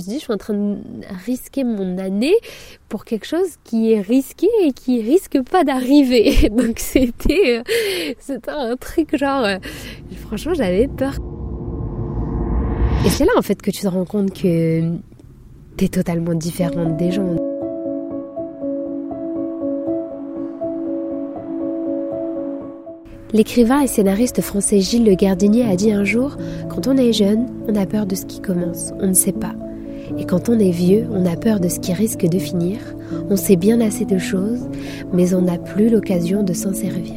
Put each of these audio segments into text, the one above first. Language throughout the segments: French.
me suis dit, je suis en train de risquer mon année pour quelque chose qui est risqué et qui risque pas d'arriver. Donc c'était, euh, c'était un truc genre, euh, franchement, j'avais peur. Et c'est là en fait que tu te rends compte que tu es totalement différente des gens. L'écrivain et scénariste français Gilles Le Gardinier a dit un jour Quand on est jeune, on a peur de ce qui commence, on ne sait pas. Et quand on est vieux, on a peur de ce qui risque de finir. On sait bien assez de choses, mais on n'a plus l'occasion de s'en servir.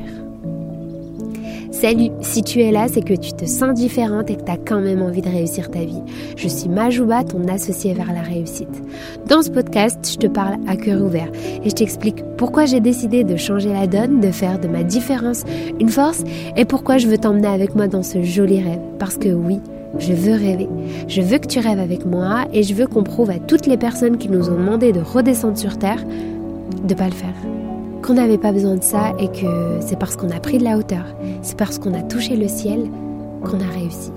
Salut, si tu es là, c'est que tu te sens différente et que tu as quand même envie de réussir ta vie. Je suis Majouba, ton associée vers la réussite. Dans ce podcast, je te parle à cœur ouvert et je t'explique pourquoi j'ai décidé de changer la donne, de faire de ma différence une force et pourquoi je veux t'emmener avec moi dans ce joli rêve. Parce que oui, je veux rêver. Je veux que tu rêves avec moi et je veux qu'on prouve à toutes les personnes qui nous ont demandé de redescendre sur Terre de pas le faire qu'on n'avait pas besoin de ça et que c'est parce qu'on a pris de la hauteur, c'est parce qu'on a touché le ciel qu'on a réussi.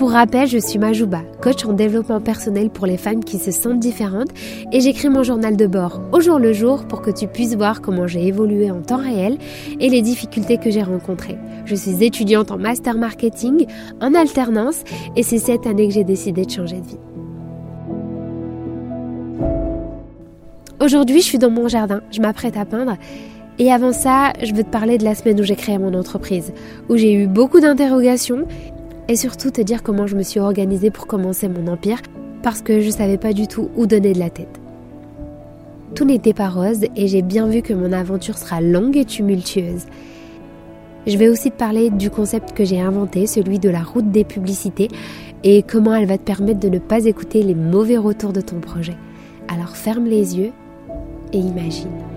Pour rappel, je suis Majouba, coach en développement personnel pour les femmes qui se sentent différentes et j'écris mon journal de bord au jour le jour pour que tu puisses voir comment j'ai évolué en temps réel et les difficultés que j'ai rencontrées. Je suis étudiante en master marketing en alternance et c'est cette année que j'ai décidé de changer de vie. Aujourd'hui, je suis dans mon jardin, je m'apprête à peindre et avant ça, je veux te parler de la semaine où j'ai créé mon entreprise, où j'ai eu beaucoup d'interrogations et surtout te dire comment je me suis organisée pour commencer mon empire parce que je ne savais pas du tout où donner de la tête. Tout n'était pas rose et j'ai bien vu que mon aventure sera longue et tumultueuse. Je vais aussi te parler du concept que j'ai inventé, celui de la route des publicités, et comment elle va te permettre de ne pas écouter les mauvais retours de ton projet. Alors ferme les yeux et imagine.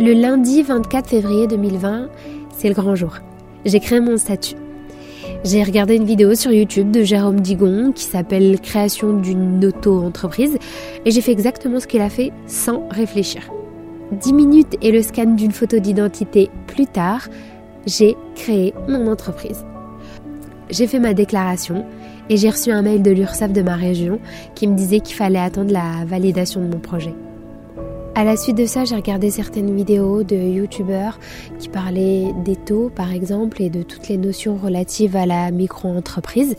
Le lundi 24 février 2020, c'est le grand jour. J'ai créé mon statut. J'ai regardé une vidéo sur YouTube de Jérôme Digon qui s'appelle Création d'une auto-entreprise et j'ai fait exactement ce qu'il a fait sans réfléchir. 10 minutes et le scan d'une photo d'identité plus tard, j'ai créé mon entreprise. J'ai fait ma déclaration et j'ai reçu un mail de l'URSSAF de ma région qui me disait qu'il fallait attendre la validation de mon projet. À la suite de ça, j'ai regardé certaines vidéos de youtubeurs qui parlaient des taux, par exemple, et de toutes les notions relatives à la micro-entreprise.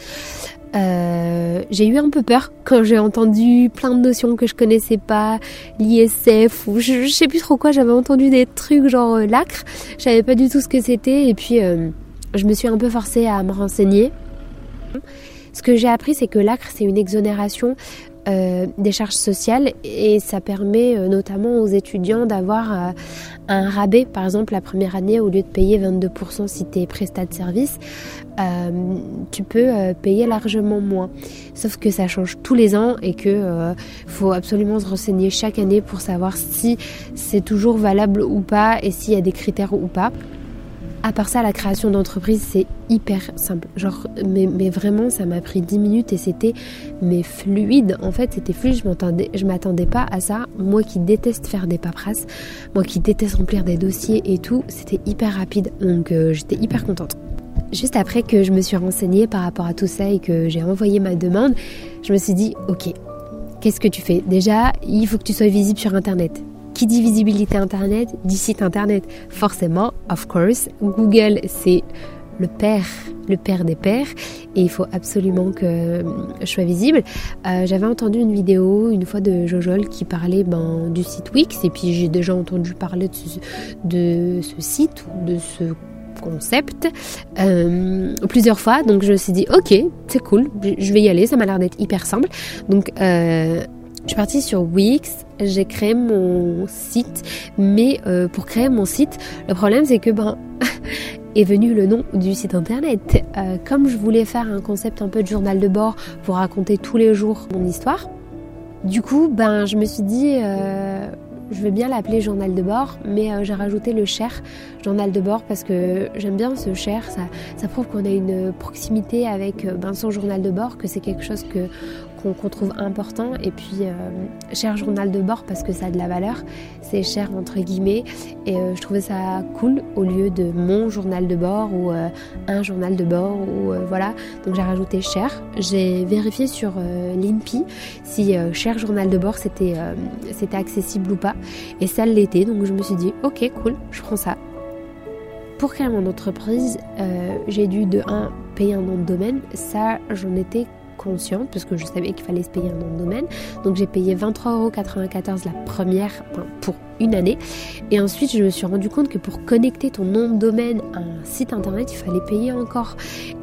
Euh, j'ai eu un peu peur quand j'ai entendu plein de notions que je connaissais pas, l'ISF ou je, sais plus trop quoi. J'avais entendu des trucs genre euh, l'acre, je savais pas du tout ce que c'était et puis euh, je me suis un peu forcée à me renseigner. Ce que j'ai appris, c'est que l'acre, c'est une exonération euh, des charges sociales et ça permet euh, notamment aux étudiants d'avoir euh, un rabais. Par exemple, la première année, au lieu de payer 22% si tu es prestat de service, tu peux payer largement moins. Sauf que ça change tous les ans et que faut absolument se renseigner chaque année pour savoir si c'est toujours valable ou pas et s'il y a des critères ou pas. À part ça, la création d'entreprise, c'est hyper simple. Genre, mais, mais vraiment, ça m'a pris 10 minutes et c'était mais fluide. En fait, c'était fluide. Je m'attendais, pas à ça. Moi qui déteste faire des paperasses, moi qui déteste remplir des dossiers et tout, c'était hyper rapide. Donc, euh, j'étais hyper contente. Juste après que je me suis renseignée par rapport à tout ça et que j'ai envoyé ma demande, je me suis dit, ok, qu'est-ce que tu fais? Déjà, il faut que tu sois visible sur Internet. Qui dit visibilité Internet dit site Internet. Forcément, of course, Google, c'est le père, le père des pères, et il faut absolument que je sois visible. Euh, j'avais entendu une vidéo une fois de Jojol qui parlait ben, du site Wix, et puis j'ai déjà entendu parler de ce, site, de ce concept euh, plusieurs fois donc je me suis dit ok c'est cool je vais y aller ça m'a l'air d'être hyper simple donc euh, je suis partie sur Wix, j'ai créé mon site, mais euh, pour créer mon site, le problème c'est que ben est venu le nom du site internet. Euh, comme je voulais faire un concept un peu de journal de bord pour raconter tous les jours mon histoire, du coup ben je me suis dit euh, je vais bien l'appeler journal de bord, mais j'ai rajouté le cher journal de bord parce que j'aime bien ce cher, ça, ça prouve qu'on a une proximité avec ben, son journal de bord, que c'est quelque chose que qu'on trouve important. Et puis, euh, cher journal de bord parce que ça a de la valeur. C'est cher entre guillemets. Et je trouvais ça cool au lieu de mon journal de bord ou un journal de bord. ou voilà. Donc j'ai rajouté cher. J'ai vérifié sur l'INPI si cher journal de bord c'était accessible ou pas. Et ça l'était. Donc je me suis dit, ok, cool, je prends ça. Pour créer mon entreprise, euh, j'ai dû de 1 payer un nom de domaine. Ça, j'en étais consciente parce que je savais qu'il fallait se payer un nom de domaine. Donc j'ai payé 23,94€ la première pour une année. Et ensuite, je me suis rendu compte que pour connecter ton nom de domaine à un site internet, il fallait payer encore.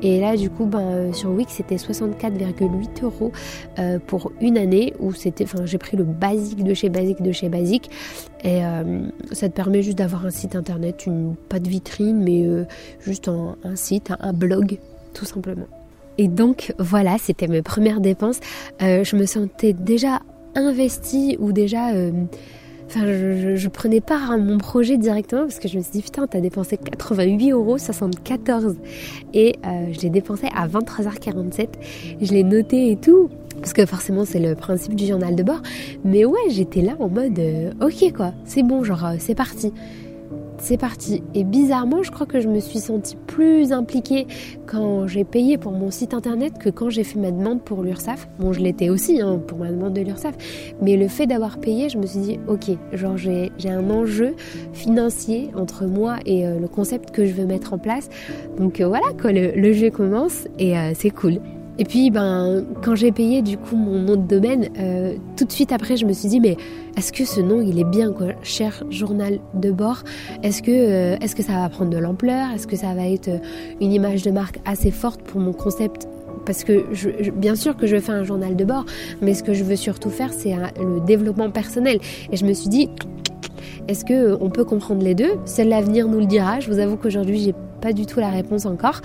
Et là, du coup, ben, euh, sur Wix, c'était 64,8 euros euh, pour une année où c'était, enfin, j'ai pris le basique de chez basique de chez basique. Et euh, ça te permet juste d'avoir un site internet, une, pas de vitrine, mais juste un, site, un blog, tout simplement. Et donc voilà, c'était mes premières dépenses. je me sentais déjà investie ou déjà Enfin, je, prenais part à mon projet directement parce que je me suis dit putain, t'as dépensé 88 euros 74 et euh, je l'ai dépensé à 23h47. Je l'ai noté et tout parce que forcément c'est le principe du journal de bord. Mais ouais, j'étais là en mode euh, ok quoi, c'est bon, genre euh, c'est parti c'est parti. Et bizarrement, je crois que je me suis sentie plus impliquée quand j'ai payé pour mon site internet que quand j'ai fait ma demande pour l'URSSAF. Bon, je l'étais aussi hein, pour ma demande de l'URSSAF, mais le fait d'avoir payé, je me suis dit, ok, genre j'ai un enjeu financier entre moi et euh, le concept que je veux mettre en place. Donc euh, voilà, quoi, le, jeu commence et euh, c'est cool. Et puis, ben, quand j'ai payé du coup mon nom de domaine, euh, tout de suite après, je me suis dit, mais est-ce que ce nom, il est bien, quoi Cher journal de bord? Est-ce que, euh, est-ce que ça va prendre de l'ampleur? Est-ce que ça va être euh, une image de marque assez forte pour mon concept? Parce que bien sûr que je fais un journal de bord, mais ce que je veux surtout faire, c'est le développement personnel. Et je me suis dit, est-ce que on peut comprendre les deux? Seul l'avenir nous le dira. Je vous avoue qu'aujourd'hui, j'ai pas du tout la réponse encore.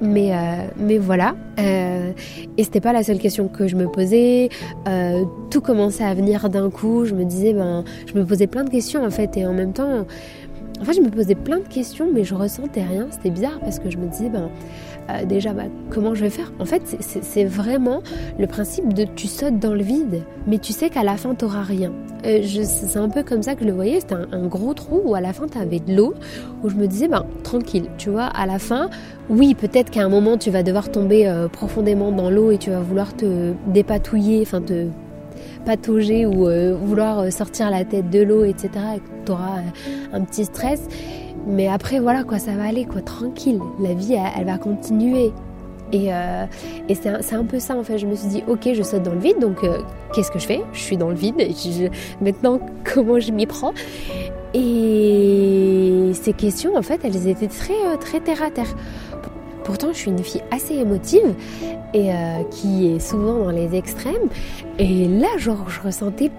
Mais, euh, mais voilà. Euh, et c'était pas la seule question que je me posais. Euh, tout commençait à venir d'un coup. Je me disais, ben, je me posais plein de questions en fait. Et en même temps, en fait, je me posais plein de questions, mais je ressentais rien. C'était bizarre parce que je me disais, ben, euh, déjà, bah, comment je vais faire? En fait, c'est vraiment le principe de tu sautes dans le vide, mais tu sais qu'à la fin, tu n'auras rien. Euh, c'est un peu comme ça que je le voyais, c'était un, gros trou où à la fin, tu avais de l'eau, où je me disais, ben, tranquille, tu vois, à la fin, oui, peut-être qu'à un moment, tu vas devoir tomber euh, profondément dans l'eau et tu vas vouloir te dépatouiller, enfin te patauger ou vouloir sortir la tête de l'eau, etc. Et tu auras un petit stress. Mais après, voilà, quoi, ça va aller, quoi, tranquille. La vie, elle, va continuer. Et, euh, et c'est un, un, peu ça, en fait. Je me suis dit, ok, je saute dans le vide, donc euh, qu'est-ce que je fais? Je suis dans le vide. Je, maintenant, comment je m'y prends? Et ces questions, en fait, elles étaient très, euh, très terre à terre. Pourtant, je suis une fille assez émotive et qui est souvent dans les extrêmes. Et là, genre, je ressentais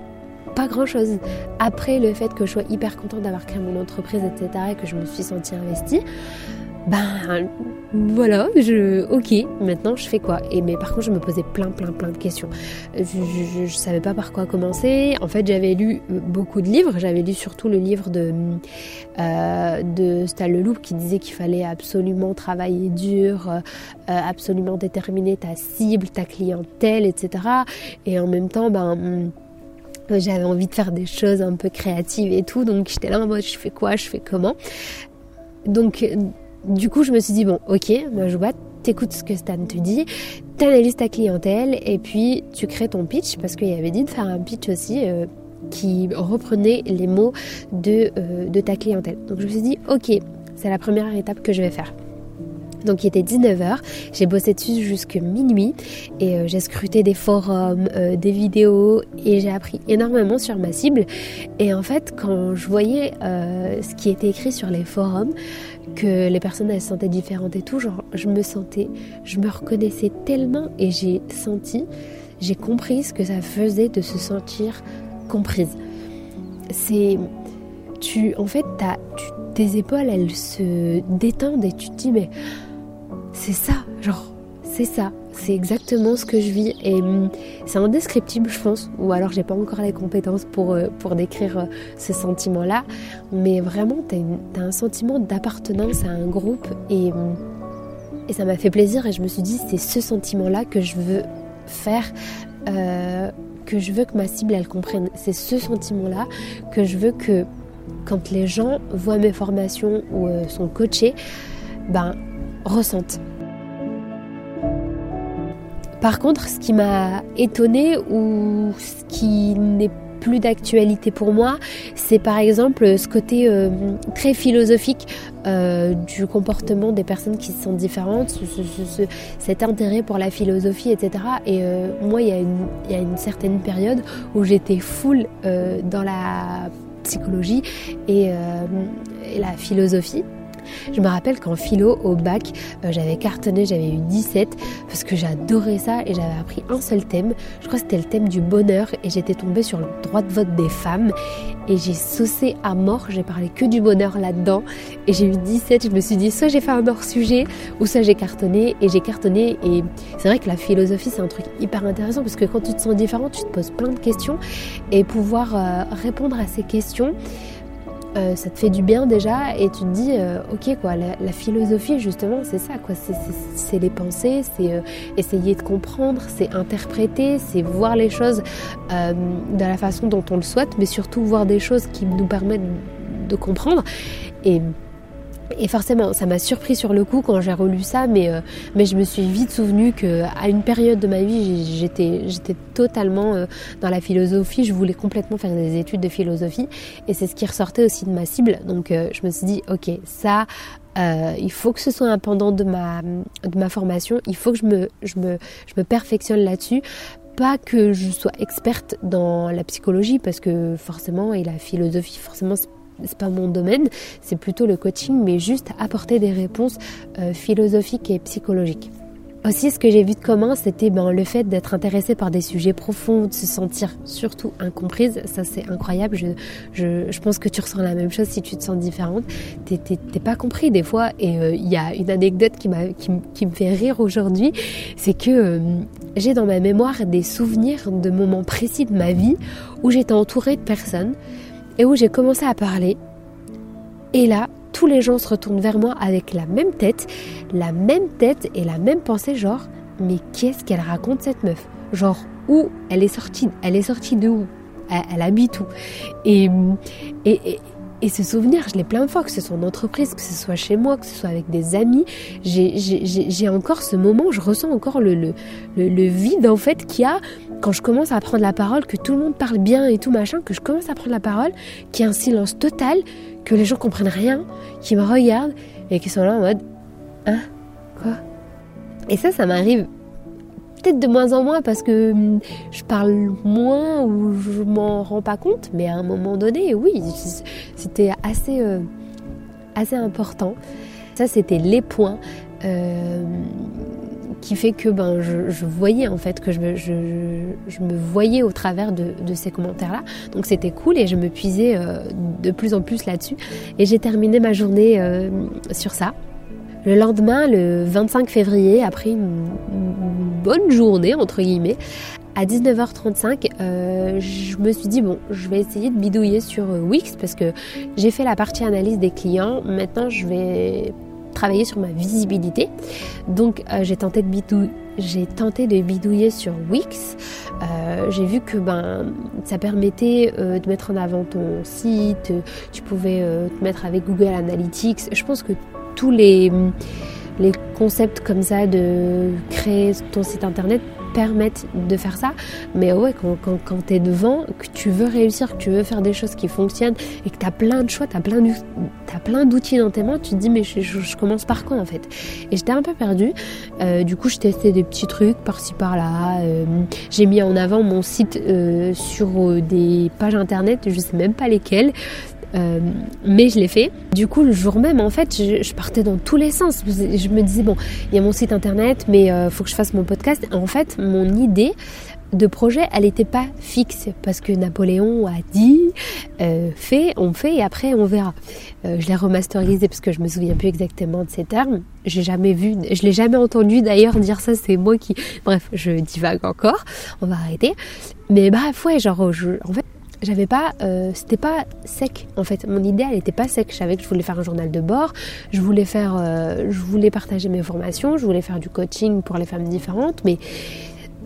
pas grand chose. Après le fait que je sois hyper contente d'avoir créé mon entreprise, etc., et que je me suis sentie investie, ben voilà, je, ok, maintenant je fais quoi? Et mais par contre, je me posais plein, plein, plein de questions. Je, ne savais pas par quoi commencer. En fait, j'avais lu beaucoup de livres. J'avais lu surtout le livre de euh, qui disait qu'il fallait absolument travailler dur, euh, absolument déterminer ta cible, ta clientèle, etc. Et en même temps, ben j'avais envie de faire des choses un peu créatives et tout, donc j'étais là en mode je fais quoi, je fais comment? Donc du coup je me suis dit bon ok, moi je vois, t'écoutes ce que Stan te dit, t'analyses ta clientèle et puis tu crées ton pitch parce qu'il avait dit de faire un pitch aussi euh, qui reprenait les mots de, euh, de ta clientèle. Donc je me suis dit ok, c'est la première étape que je vais faire. Donc il était 19h, j'ai bossé dessus jusqu'à minuit et euh, j'ai scruté des forums, euh, des vidéos et j'ai appris énormément sur ma cible. Et en fait quand je voyais euh, ce qui était écrit sur les forums, que les personnes elles se sentaient différentes et tout, genre je me sentais, je me reconnaissais tellement et j'ai senti, j'ai compris ce que ça faisait de se sentir comprise. C'est tu en fait as, tes épaules elles se détendent et tu te dis mais c'est ça, genre, c'est ça. C'est exactement ce que je vis et hum, c'est indescriptible, je pense. Ou alors, j'ai pas encore les compétences pour, euh, pour décrire euh, ce sentiment-là. Mais vraiment, t'as, as un sentiment d'appartenance à un groupe et, hum, et ça m'a fait plaisir. Et je me suis dit, c'est ce sentiment-là que je veux faire que je veux que ma cible elle comprenne. C'est ce sentiment-là que je veux que quand les gens voient mes formations ou sont coachés, ben ressentent. Par contre, ce qui m'a étonnée ou ce qui n'est plus d'actualité pour moi, c'est par exemple ce côté euh, très philosophique euh, du comportement des personnes qui sont différentes, cet intérêt pour la philosophie, etc. Et euh, moi, il y, a une, certaine période où j'étais full dans la psychologie et la philosophie. Je me rappelle qu'en philo, au bac, euh, j'avais cartonné, j'avais eu 17 parce que j'adorais ça et j'avais appris un seul thème. Je crois que c'était le thème du bonheur et j'étais tombée sur le droit de vote des femmes et j'ai saucé à mort. J'ai parlé que du bonheur là-dedans et j'ai eu 17. Je me suis dit, soit j'ai fait un hors-sujet ou soit j'ai cartonné et j'ai cartonné. Et c'est vrai que la philosophie, c'est un truc hyper intéressant parce que quand tu te sens différent, tu te poses plein de questions et pouvoir euh, répondre à ces questions. Euh, ça te fait du bien déjà et tu te dis euh, ok quoi la, philosophie justement c'est ça quoi. C'est les pensées c'est euh, essayer de comprendre c'est interpréter c'est voir les choses de la façon dont on le souhaite mais surtout voir des choses qui nous permettent de comprendre. Et et forcément, ça m'a surpris sur le coup quand j'ai relu ça, mais, euh, mais je me suis vite souvenu qu'à une période de ma vie, j'étais, j'étais totalement euh, dans la philosophie. Je voulais complètement faire des études de philosophie, et c'est ce qui ressortait aussi de ma cible. Donc euh, je me suis dit, ok, ça, il faut que ce soit un pendant de ma, de ma formation. Il faut que je me, je me, je me perfectionne là-dessus pas que je sois experte dans la psychologie parce que forcément et la philosophie forcément c'est pas mon domaine, c'est plutôt le coaching, mais juste apporter des réponses euh, philosophiques et psychologiques. Aussi, ce que j'ai vu de commun, c'était ben, le fait d'être intéressé par des sujets profonds, de se sentir surtout incomprise. Ça, c'est incroyable. Je, je, je, pense que tu ressens la même chose si tu te sens différente. T'es pas compris des fois. Et euh, il y a une anecdote qui, qui, qui me fait rire aujourd'hui. C'est que euh, j'ai dans ma mémoire des souvenirs de moments précis de ma vie où j'étais entourée de personnes et où j'ai commencé à parler. Et là, tous les gens se retournent vers moi avec la même tête, la même tête et la même pensée, genre, mais qu'est-ce qu'elle raconte cette meuf? Genre, où elle est sortie? Elle est sortie de où? Elle, habite où? Et, et, ce souvenir, je l'ai plein de fois, que ce soit en entreprise, que ce soit chez moi, que ce soit avec des amis. J'ai encore ce moment, je ressens encore le, le, le vide en fait qu'il y a quand je commence à prendre la parole, que tout le monde parle bien et tout machin, que je commence à prendre la parole, qu'il y a un silence total, que les gens comprennent rien, qui me regardent et qui sont là en mode Hein Quoi? Et ça, ça m'arrive peut-être de moins en moins parce que hum, je parle moins ou je m'en rends pas compte, mais à un moment donné, oui, c'était assez, euh, assez important. Ça, c'était les points. Euh, qui fait que ben, je, voyais en fait que je me, je, me voyais au travers de, ces commentaires-là. Donc c'était cool et je me puisais euh, de plus en plus là-dessus. Et j'ai terminé ma journée euh, sur ça. Le lendemain, le 25 février, après une, bonne journée, entre guillemets, à 19h35, euh, je me suis dit, bon, je vais essayer de bidouiller sur Wix parce que j'ai fait la partie analyse des clients. Maintenant, je vais travailler sur ma visibilité. Donc euh, j'ai tenté de bidouiller sur Wix. Euh, j'ai vu que ben ça permettait euh, de mettre en avant ton site, tu pouvais te mettre avec Google Analytics. Je pense que tous les les concepts comme ça de créer ton site internet permettent de faire ça. Mais ouais, quand, quand, tu es devant, que tu veux réussir, que tu veux faire des choses qui fonctionnent et que tu as plein de choix, tu as plein d'outils dans tes mains, tu te dis mais je, commence par quoi en fait? Et j'étais un peu perdue. Euh, du coup, je testais des petits trucs par-ci par-là. Euh, j'ai mis en avant mon site euh, sur des pages internet, je sais même pas lesquelles. Euh, mais je l'ai fait. Du coup, le jour même, en fait, je, partais dans tous les sens. Je me disais, bon, il y a mon site internet, mais il euh, faut que je fasse mon podcast. En fait, mon idée de projet, elle n'était pas fixe parce que Napoléon a dit, euh, fait, on fait et après on verra. je l'ai remasterisé parce que je me souviens plus exactement de ces termes. J'ai jamais vu, je l'ai jamais entendu d'ailleurs dire ça. C'est moi qui, bref, je divague encore. On va arrêter. Mais bref, ouais, genre, en fait, j'avais pas, euh, c'était pas sec en fait. Mon idée, elle était pas sec. Je savais que je voulais faire un journal de bord, je voulais faire, euh, je voulais partager mes formations, je voulais faire du coaching pour les femmes différentes, mais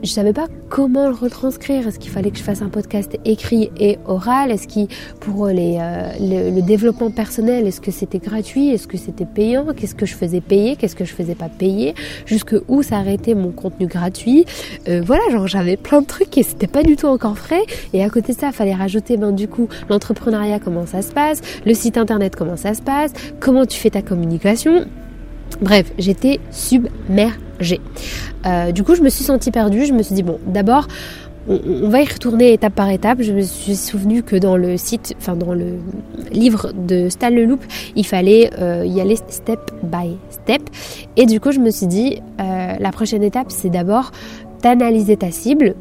je savais pas comment le retranscrire. Est-ce qu'il fallait que je fasse un podcast écrit et oral? Est-ce qu'il pour les, euh, le, développement personnel, est-ce que c'était gratuit? Est-ce que c'était payant? Qu'est-ce que je faisais payer? Qu'est-ce que je faisais pas payer? Jusque où s'arrêtait mon contenu gratuit? Euh, Voilà, genre j'avais plein de trucs et c'était pas du tout encore frais. Et à côté de ça, fallait rajouter ben du coup l'entrepreneuriat, comment ça se passe, le site internet, comment ça se passe, comment tu fais ta communication? Bref, j'étais submergée. Euh, du coup, je me suis sentie perdue. Je me suis dit, bon, d'abord, on, va y retourner étape par étape. Je me suis souvenu que dans le site, enfin dans le livre de Stan Leloup, il fallait euh, y aller step by step. Et du coup, je me suis dit, euh, la prochaine étape, c'est d'abord d'analyser ta cible.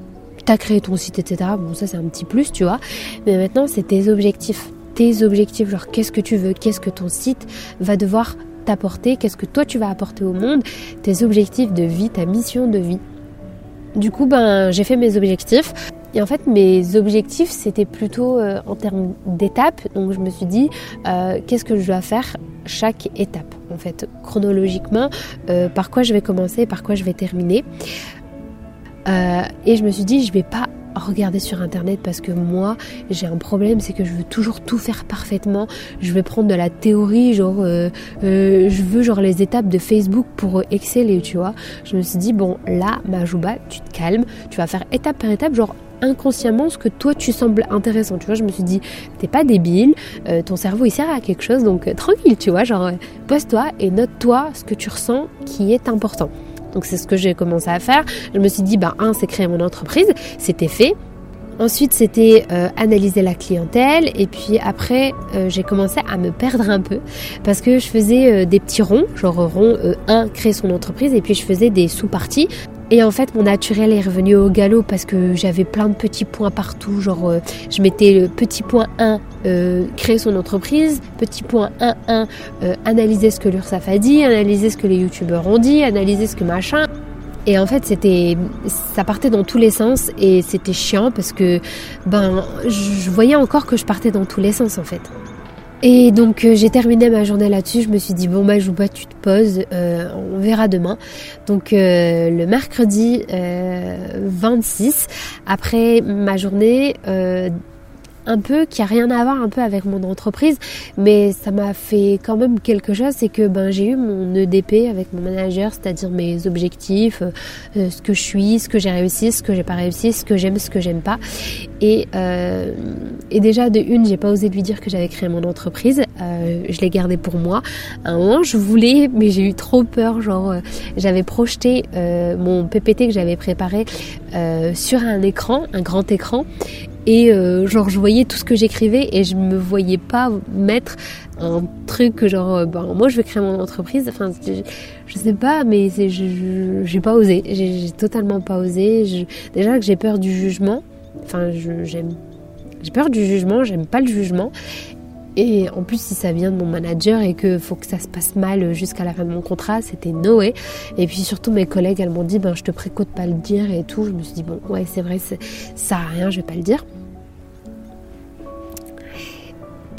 Tu as créé ton site, etc. Bon, ça, c'est un petit plus, tu vois. Mais maintenant, c'est tes objectifs tes objectifs, genre qu'est-ce que tu veux, qu'est-ce que ton site va devoir t'apporter, qu'est-ce que toi tu vas apporter au monde, tes objectifs de vie, ta mission de vie. Du coup, ben, j'ai fait mes objectifs. Et en fait, mes objectifs, c'était plutôt euh, en termes d'étapes. Donc, je me suis dit, euh, qu'est-ce que je dois faire chaque étape, en fait, chronologiquement, euh, par quoi je vais commencer, par quoi je vais terminer. Et je me suis dit, je vais pas regarder sur internet parce que moi j'ai un problème c'est que je veux toujours tout faire parfaitement. Je vais prendre de la théorie genre euh, euh, je veux genre les étapes de Facebook pour exceller tu vois. Je me suis dit bon là Majouba tu te calmes. Tu vas faire étape par étape genre inconsciemment ce que toi tu sembles intéressant. Tu vois je me suis dit t'es pas débile euh, ton cerveau il sert à quelque chose donc tranquille tu vois genre pose-toi et note-toi ce que tu ressens qui est important donc c'est ce que j'ai commencé à faire. Je me suis dit, bah, un, c'est créer mon entreprise, c'était fait. Ensuite, c'était euh, analyser la clientèle. Et puis après, euh, j'ai commencé à me perdre un peu parce que je faisais euh, des petits ronds, genre rond 1, créer son entreprise. Et puis je faisais des sous-parties. Et en fait, mon naturel est revenu au galop parce que j'avais plein de petits points partout. Genre, je mettais le petit point 1, créer son entreprise. Petit point 1, 1, analyser ce que l'URSSAF a dit, analyser ce que les youtubeurs ont dit, analyser ce que machin. Et en fait, c'était, ça partait dans tous les sens et c'était chiant parce que, ben, je voyais encore que je partais dans tous les sens en fait. Et donc euh, j'ai terminé ma journée là-dessus. Je me suis dit bon bah joue pas, tu te poses, euh, on verra demain. Donc euh, le mercredi 26, après ma journée un peu qui a rien à voir un peu avec mon entreprise, mais ça m'a fait quand même quelque chose, c'est que ben j'ai eu mon EDP avec mon manager, c'est-à-dire mes objectifs, euh, ce que je suis, ce que j'ai réussi, ce que j'ai pas réussi, ce que j'aime, ce que j'aime pas. Et, euh, et déjà de une, j'ai pas osé lui dire que j'avais créé mon entreprise, euh, je l'ai gardé pour moi. À un moment, je voulais, mais j'ai eu trop peur, genre j'avais projeté mon PPT que j'avais préparé sur un écran, un grand écran, et euh, genre je voyais tout ce que j'écrivais et je me voyais pas mettre un truc genre euh, ben moi je vais créer mon entreprise enfin je, sais pas mais c'est j'ai pas osé j'ai totalement pas osé déjà que j'ai peur du jugement enfin j'aime j'ai peur du jugement j'aime pas le jugement et en plus, si ça vient de mon manager et que faut que ça se passe mal jusqu'à la fin de mon contrat, c'était Noé. Et puis surtout, mes collègues, elles m'ont dit, ben, je te précote de pas le dire et tout. Je me suis dit, bon, ouais, c'est vrai, ça sert rien, je vais pas le dire.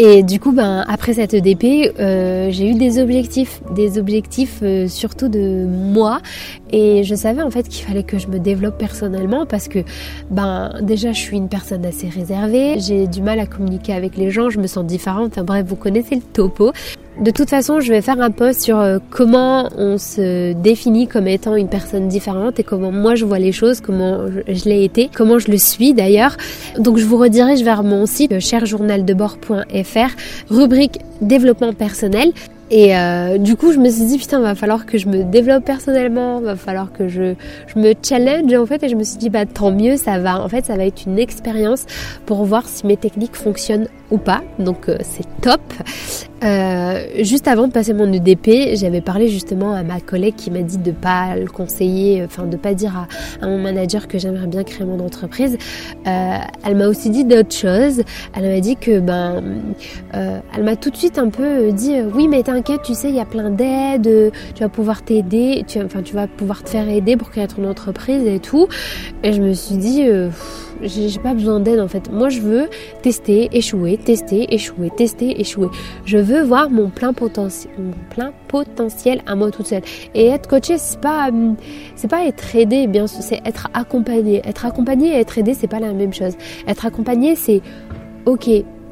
Et du coup, ben, après cette EDP, euh, j'ai eu des objectifs, des objectifs euh, surtout de moi. Et je savais en fait qu'il fallait que je me développe personnellement parce que, ben, déjà, je suis une personne assez réservée. J'ai du mal à communiquer avec les gens. Je me sens différente. Enfin bref, vous connaissez le topo. De toute façon, je vais faire un post sur euh, comment on se définit comme étant une personne différente et comment moi je vois les choses, comment je, l'ai été, comment je le suis d'ailleurs. Donc je vous redirige vers mon site cherjournaldebord.fr, rubrique développement personnel. Et euh, du coup, je me suis dit, putain, va falloir que je me développe personnellement, va falloir que je, me challenge en fait. Et je me suis dit, bah tant mieux, ça va. En fait, ça va être une expérience pour voir si mes techniques fonctionnent ou pas. Donc euh, c'est top. Euh, juste avant de passer mon EDP, j'avais parlé justement à ma collègue qui m'a dit de pas le conseiller, enfin de pas dire à, mon manager que j'aimerais bien créer mon entreprise. Euh, elle m'a aussi dit d'autres choses. Elle m'a dit que ben, euh, elle m'a tout de suite un peu dit oui mais t'inquiète, tu sais il y a plein d'aides, tu vas pouvoir t'aider, tu, enfin tu vas pouvoir te faire aider pour créer ton entreprise et tout. Et je me suis dit j'ai pas besoin d'aide en fait. Moi, je veux tester, échouer, tester, échouer, tester, échouer. Je veux voir mon plein potentiel, mon plein potentiel à moi toute seule. Et être coaché, c'est pas, c'est pas être aidé, bien sûr, c'est être accompagné. Être accompagné et être aidé, c'est pas la même chose. Être accompagné, c'est ok,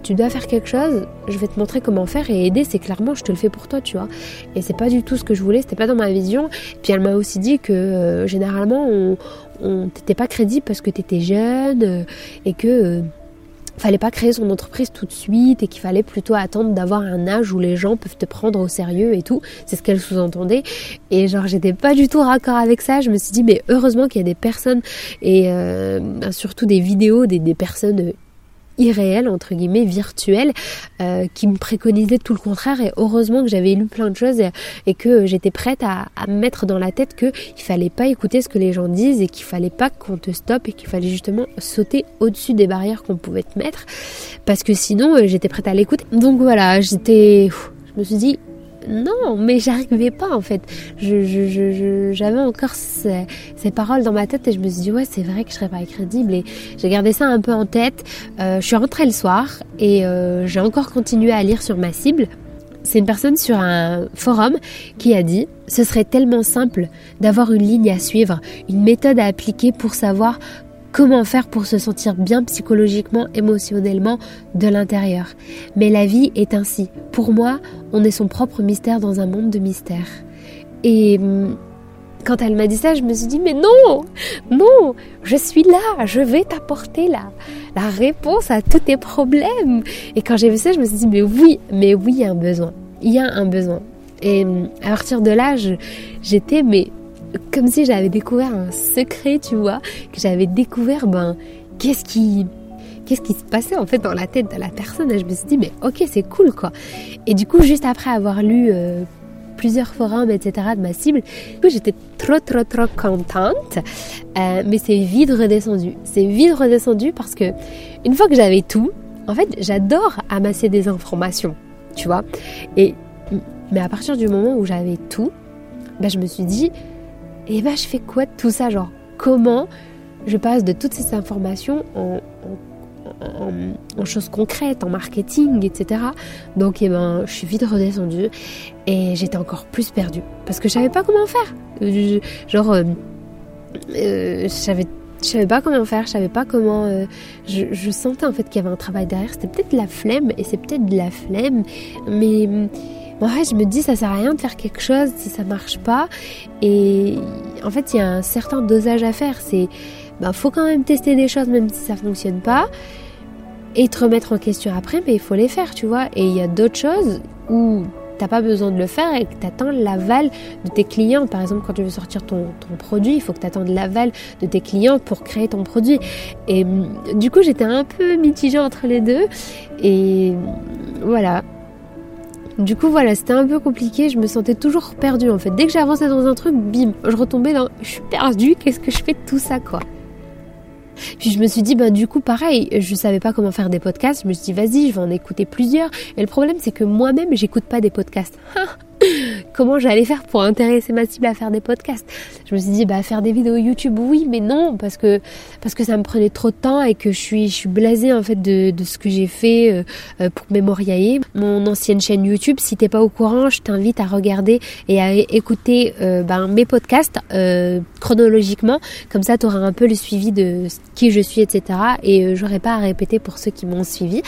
tu dois faire quelque chose, je vais te montrer comment faire et aider, c'est clairement je te le fais pour toi, tu vois. Et c'est pas du tout ce que je voulais, c'était pas dans ma vision. Puis elle m'a aussi dit que euh, généralement on, on pas crédible parce que t'étais jeune euh, et que euh, fallait pas créer son entreprise tout de suite et qu'il fallait plutôt attendre d'avoir un âge où les gens peuvent te prendre au sérieux et tout. C'est ce qu'elle sous-entendait. Et genre, j'étais pas du tout raccord avec ça. Je me suis dit, mais heureusement qu'il y a des personnes et surtout des vidéos des, des personnes irréel, entre guillemets, virtuel, euh, qui me préconisait tout le contraire. Et heureusement que j'avais lu plein de choses et, que j'étais prête à, à, me mettre dans la tête qu'il fallait pas écouter ce que les gens disent et qu'il fallait pas qu'on te stoppe et qu'il fallait justement sauter au-dessus des barrières qu'on pouvait te mettre. Parce que sinon, euh, j'étais prête à l'écouter. Donc voilà, j'étais... Je me suis dit, non, mais j'arrivais pas en fait. j'avais encore ces, paroles dans ma tête et je me suis dit ouais c'est vrai que je serais pas crédible et j'ai gardé ça un peu en tête. Euh, je suis rentrée le soir et euh, j'ai encore continué à lire sur ma cible. C'est une personne sur un forum qui a dit Ce serait tellement simple d'avoir une ligne à suivre, une méthode à appliquer pour savoir Comment faire pour se sentir bien psychologiquement, émotionnellement de l'intérieur Mais la vie est ainsi. Pour moi, on est son propre mystère dans un monde de mystères. Et hum, quand elle m'a dit ça, je me suis dit, mais non, non, je suis là, je vais t'apporter la, la réponse à tous tes problèmes. Et quand j'ai vu ça, je me suis dit, mais oui, mais oui, il y a un besoin. Il y a un besoin. Et hum, à partir de là, j'étais, mais comme si j'avais découvert un secret, tu vois, que j'avais découvert, ben, qu'est-ce qui, qu'est-ce qui se passait en fait dans la tête de la personne. Et je me suis dit, mais ok, c'est cool quoi. Et du coup, juste après avoir lu euh, plusieurs forums, etc., de ma cible, j'étais trop, trop, trop contente. Euh, mais c'est vite redescendu. C'est vite redescendu parce que une fois que j'avais tout, en fait, j'adore amasser des informations, tu vois. Et, mais à partir du moment où j'avais tout, ben, je me suis dit, et bah je fais quoi de tout ça Genre, comment je passe de toutes ces informations en, choses concrètes, en marketing, etc. Donc, eh ben, je suis vite redescendue et j'étais encore plus perdue parce que je savais pas comment faire. genre, euh, euh, je savais je savais pas comment faire, je savais pas comment. Euh, je, je, sentais en fait qu'il y avait un travail derrière. C'était peut-être de la flemme, et c'est peut-être de la flemme, mais en fait, je me dis, ça sert à rien de faire quelque chose si ça marche pas. Et en fait, il y a un certain dosage à faire. C'est, ben, faut quand même tester des choses même si ça fonctionne pas. Et te remettre en question après, mais il faut les faire, tu vois. Et il y a d'autres choses où t'as pas besoin de le faire et que tu attends l'aval de tes clients. Par exemple, quand tu veux sortir ton, produit, il faut que tu attendes l'aval de tes clients pour créer ton produit. Et du coup, j'étais un peu mitigée entre les deux. Et voilà, du coup, voilà, c'était un peu compliqué. Je me sentais toujours perdue en fait. Dès que j'avançais dans un truc, bim, je retombais dans. Je suis perdue. Qu'est-ce que je fais de tout ça, quoi? Puis je me suis dit, bah du coup, pareil, je savais pas comment faire des podcasts. Je me suis dit, vas-y, je vais en écouter plusieurs. Et le problème, c'est que moi-même, j'écoute pas des podcasts. comment j'allais faire pour intéresser ma cible à faire des podcasts? Je me suis dit bah faire des vidéos YouTube oui mais non parce que parce que ça me prenait trop de temps et que je suis je suis blasée en fait de, de ce que j'ai fait euh, euh, pour mémorier mon ancienne chaîne YouTube. Si t'es pas au courant, je t'invite à regarder et à écouter euh, ben, mes podcasts chronologiquement. Comme ça, tu auras un peu le suivi de qui je suis, etc. Et j'aurai pas à répéter pour ceux qui m'ont suivi.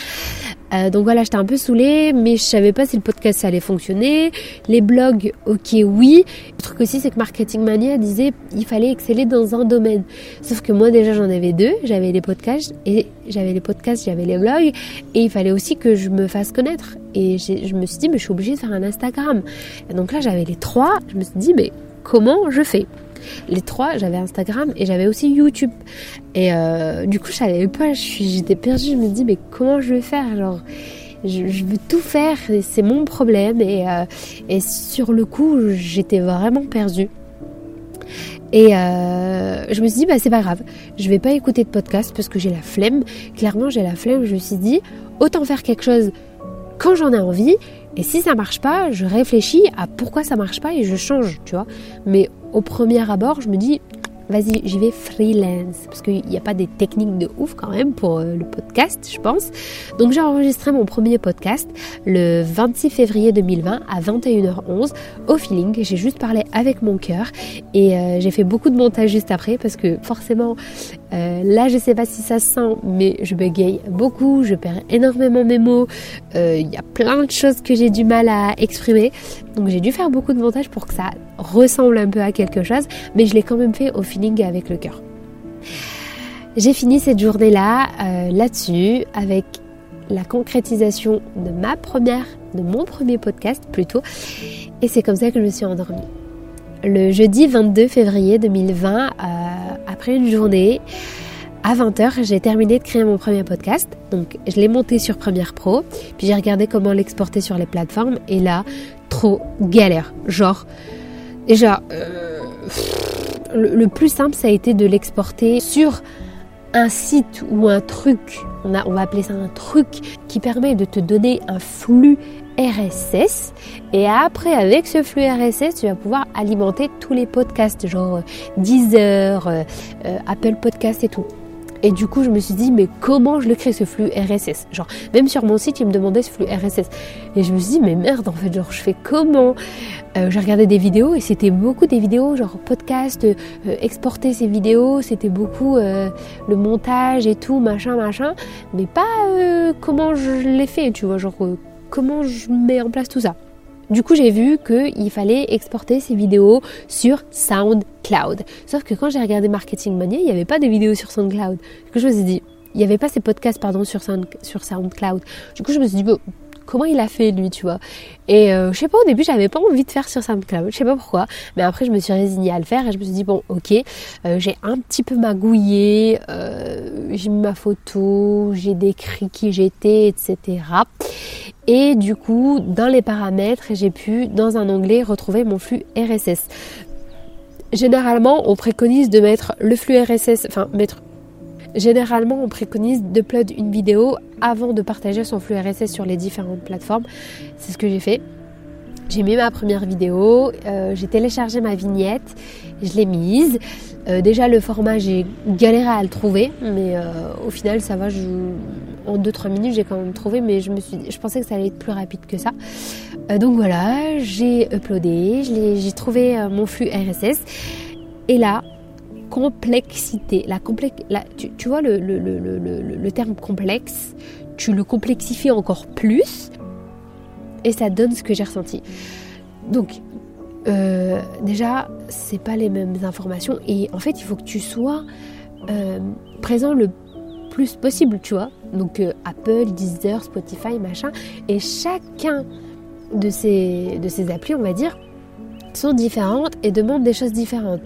donc voilà, j'étais un peu saoulée, mais je savais pas si le podcast allait fonctionner. Les blogs, ok, oui. Le truc aussi, c'est que Marketing Mania disait il fallait exceller dans un domaine. Sauf que moi, déjà, j'en avais deux. J'avais les podcasts et j'avais les podcasts, j'avais les blogs. Et il fallait aussi que je me fasse connaître. Et je me suis dit, mais je suis obligée de faire un Instagram. Et donc là, j'avais les trois. Je me suis dit, mais comment je fais? Les trois, j'avais Instagram et j'avais aussi YouTube. Et euh, du coup, je savais pas, j'étais perdue. Je me dis, mais comment je vais faire je, veux tout faire, c'est mon problème. Et, euh, et sur le coup, j'étais vraiment perdue. Et euh, je me suis dit, bah, c'est pas grave, je vais pas écouter de podcast parce que j'ai la flemme. Clairement, j'ai la flemme. Je me suis dit, autant faire quelque chose quand j'en ai envie. Et si ça marche pas, je réfléchis à pourquoi ça marche pas et je change, tu vois. Mais au premier abord, je me dis, vas-y, j'y vais freelance. Parce qu'il n'y a pas des techniques de ouf quand même pour euh, le podcast, je pense. Donc j'ai enregistré mon premier podcast le 26 février 2020 à 21h11 au feeling. J'ai juste parlé avec mon cœur et euh, j'ai fait beaucoup de montage juste après parce que forcément, euh, là je sais pas si ça se sent, mais je bégaye beaucoup, je perds énormément mes mots. Il y a plein de choses que j'ai du mal à exprimer. Donc j'ai dû faire beaucoup de montage pour que ça ressemble un peu à quelque chose, mais je l'ai quand même fait au feeling avec le cœur. J'ai fini cette journée-là euh, là-dessus avec la concrétisation de ma première, de mon premier podcast plutôt, et c'est comme ça que je me suis endormie. Le jeudi 22 février 2020, euh, après une journée, à 20h, j'ai terminé de créer mon premier podcast. Donc, je l'ai monté sur Premiere Pro, puis j'ai regardé comment l'exporter sur les plateformes, et là, trop galère. Genre, déjà, euh, le, plus simple, ça a été de l'exporter sur un site ou un truc, on, a, on va appeler ça un truc, qui permet de te donner un flux RSS. Et après, avec ce flux RSS, tu vas pouvoir alimenter tous les podcasts, genre Deezer, euh, euh, Apple Podcast et tout. Et du coup, je me suis dit, mais comment je le crée ce flux RSS Genre, même sur mon site, il me demandait ce flux RSS. Et je me suis dit, mais merde, en fait, genre, je fais comment? Euh, J'ai regardé des vidéos et c'était beaucoup des vidéos, genre podcast, euh, exporter ces vidéos, c'était beaucoup euh, le montage et tout, machin, machin, mais pas comment je l'ai fait, tu vois, genre, comment je mets en place tout ça. Du coup, j'ai vu qu'il fallait exporter ces vidéos sur SoundCloud. Sauf que quand j'ai regardé Marketing Mania, il n'y avait pas de vidéos sur SoundCloud. Du coup, je me suis dit, il n'y avait pas ces podcasts pardon sur, sur SoundCloud. Du coup, je me suis dit, bon, comment il a fait lui, tu vois. Et euh, je sais pas, au début, j'avais pas envie de faire sur SoundCloud, je sais pas pourquoi, mais après, je me suis résignée à le faire et je me suis dit, bon, ok, euh, j'ai un petit peu magouillé, euh, j'ai mis ma photo, j'ai décrit qui j'étais, etc. Et du coup, dans les paramètres, j'ai pu, dans un onglet, retrouver mon flux RSS. Généralement, on préconise de mettre le flux RSS, enfin mettre Généralement, on préconise d'upload une vidéo avant de partager son flux RSS sur les différentes plateformes. C'est ce que j'ai fait. J'ai mis ma première vidéo, euh, j'ai téléchargé ma vignette, je l'ai mise. Euh, déjà le format j'ai galéré à le trouver, mais euh, au final ça va. Je, en 2-3 minutes j'ai quand même trouvé, mais je me suis, je pensais que ça allait être plus rapide que ça. donc voilà, j'ai uploadé, j'ai trouvé mon flux RSS, et là complexité. La tu, vois le, le, terme complexe, tu le complexifies encore plus et ça donne ce que j'ai ressenti. Donc, euh, déjà, c'est pas les mêmes informations et en fait, il faut que tu sois euh, présent le plus possible, tu vois. Donc, euh, Apple, Deezer, Spotify, machin, et chacun de ces, de ces applis, on va dire, sont différentes et demandent des choses différentes.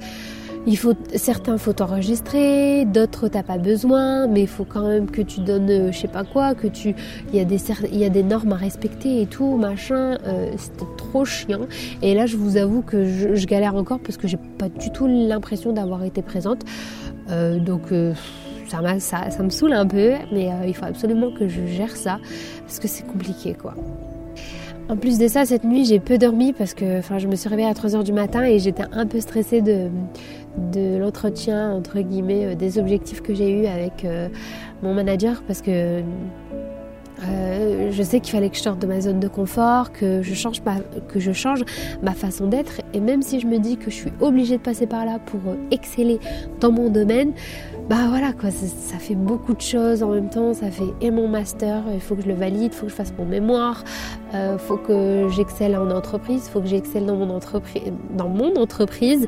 Il faut, certains faut enregistrer, d'autres t'as pas besoin, mais il faut quand même que tu donnes, euh, je sais pas quoi, que tu, il y a des, des normes à respecter et tout, machin. Euh, C'était trop chiant. Et là, je vous avoue que je, galère encore parce que j'ai pas du tout l'impression d'avoir été présente. Euh, donc ça, ça, ça, me saoule un peu, mais il faut absolument que je gère ça parce que c'est compliqué, quoi. En plus de ça, cette nuit, j'ai peu dormi parce que je me suis réveillée à 3h du matin et j'étais un peu stressée de, de l'entretien, entre guillemets, euh, des objectifs que j'ai eus avec euh, mon manager parce que euh, je sais qu'il fallait que je sorte de ma zone de confort, que je change ma, que je change ma façon d'être. Et même si je me dis que je suis obligée de passer par là pour exceller dans mon domaine, bah voilà quoi, ça, fait beaucoup de choses en même temps. Ça fait et mon master, il faut que je le valide, il faut que je fasse mon mémoire, il faut que j'excelle en entreprise, il faut que j'excelle dans mon entreprise, dans mon entreprise,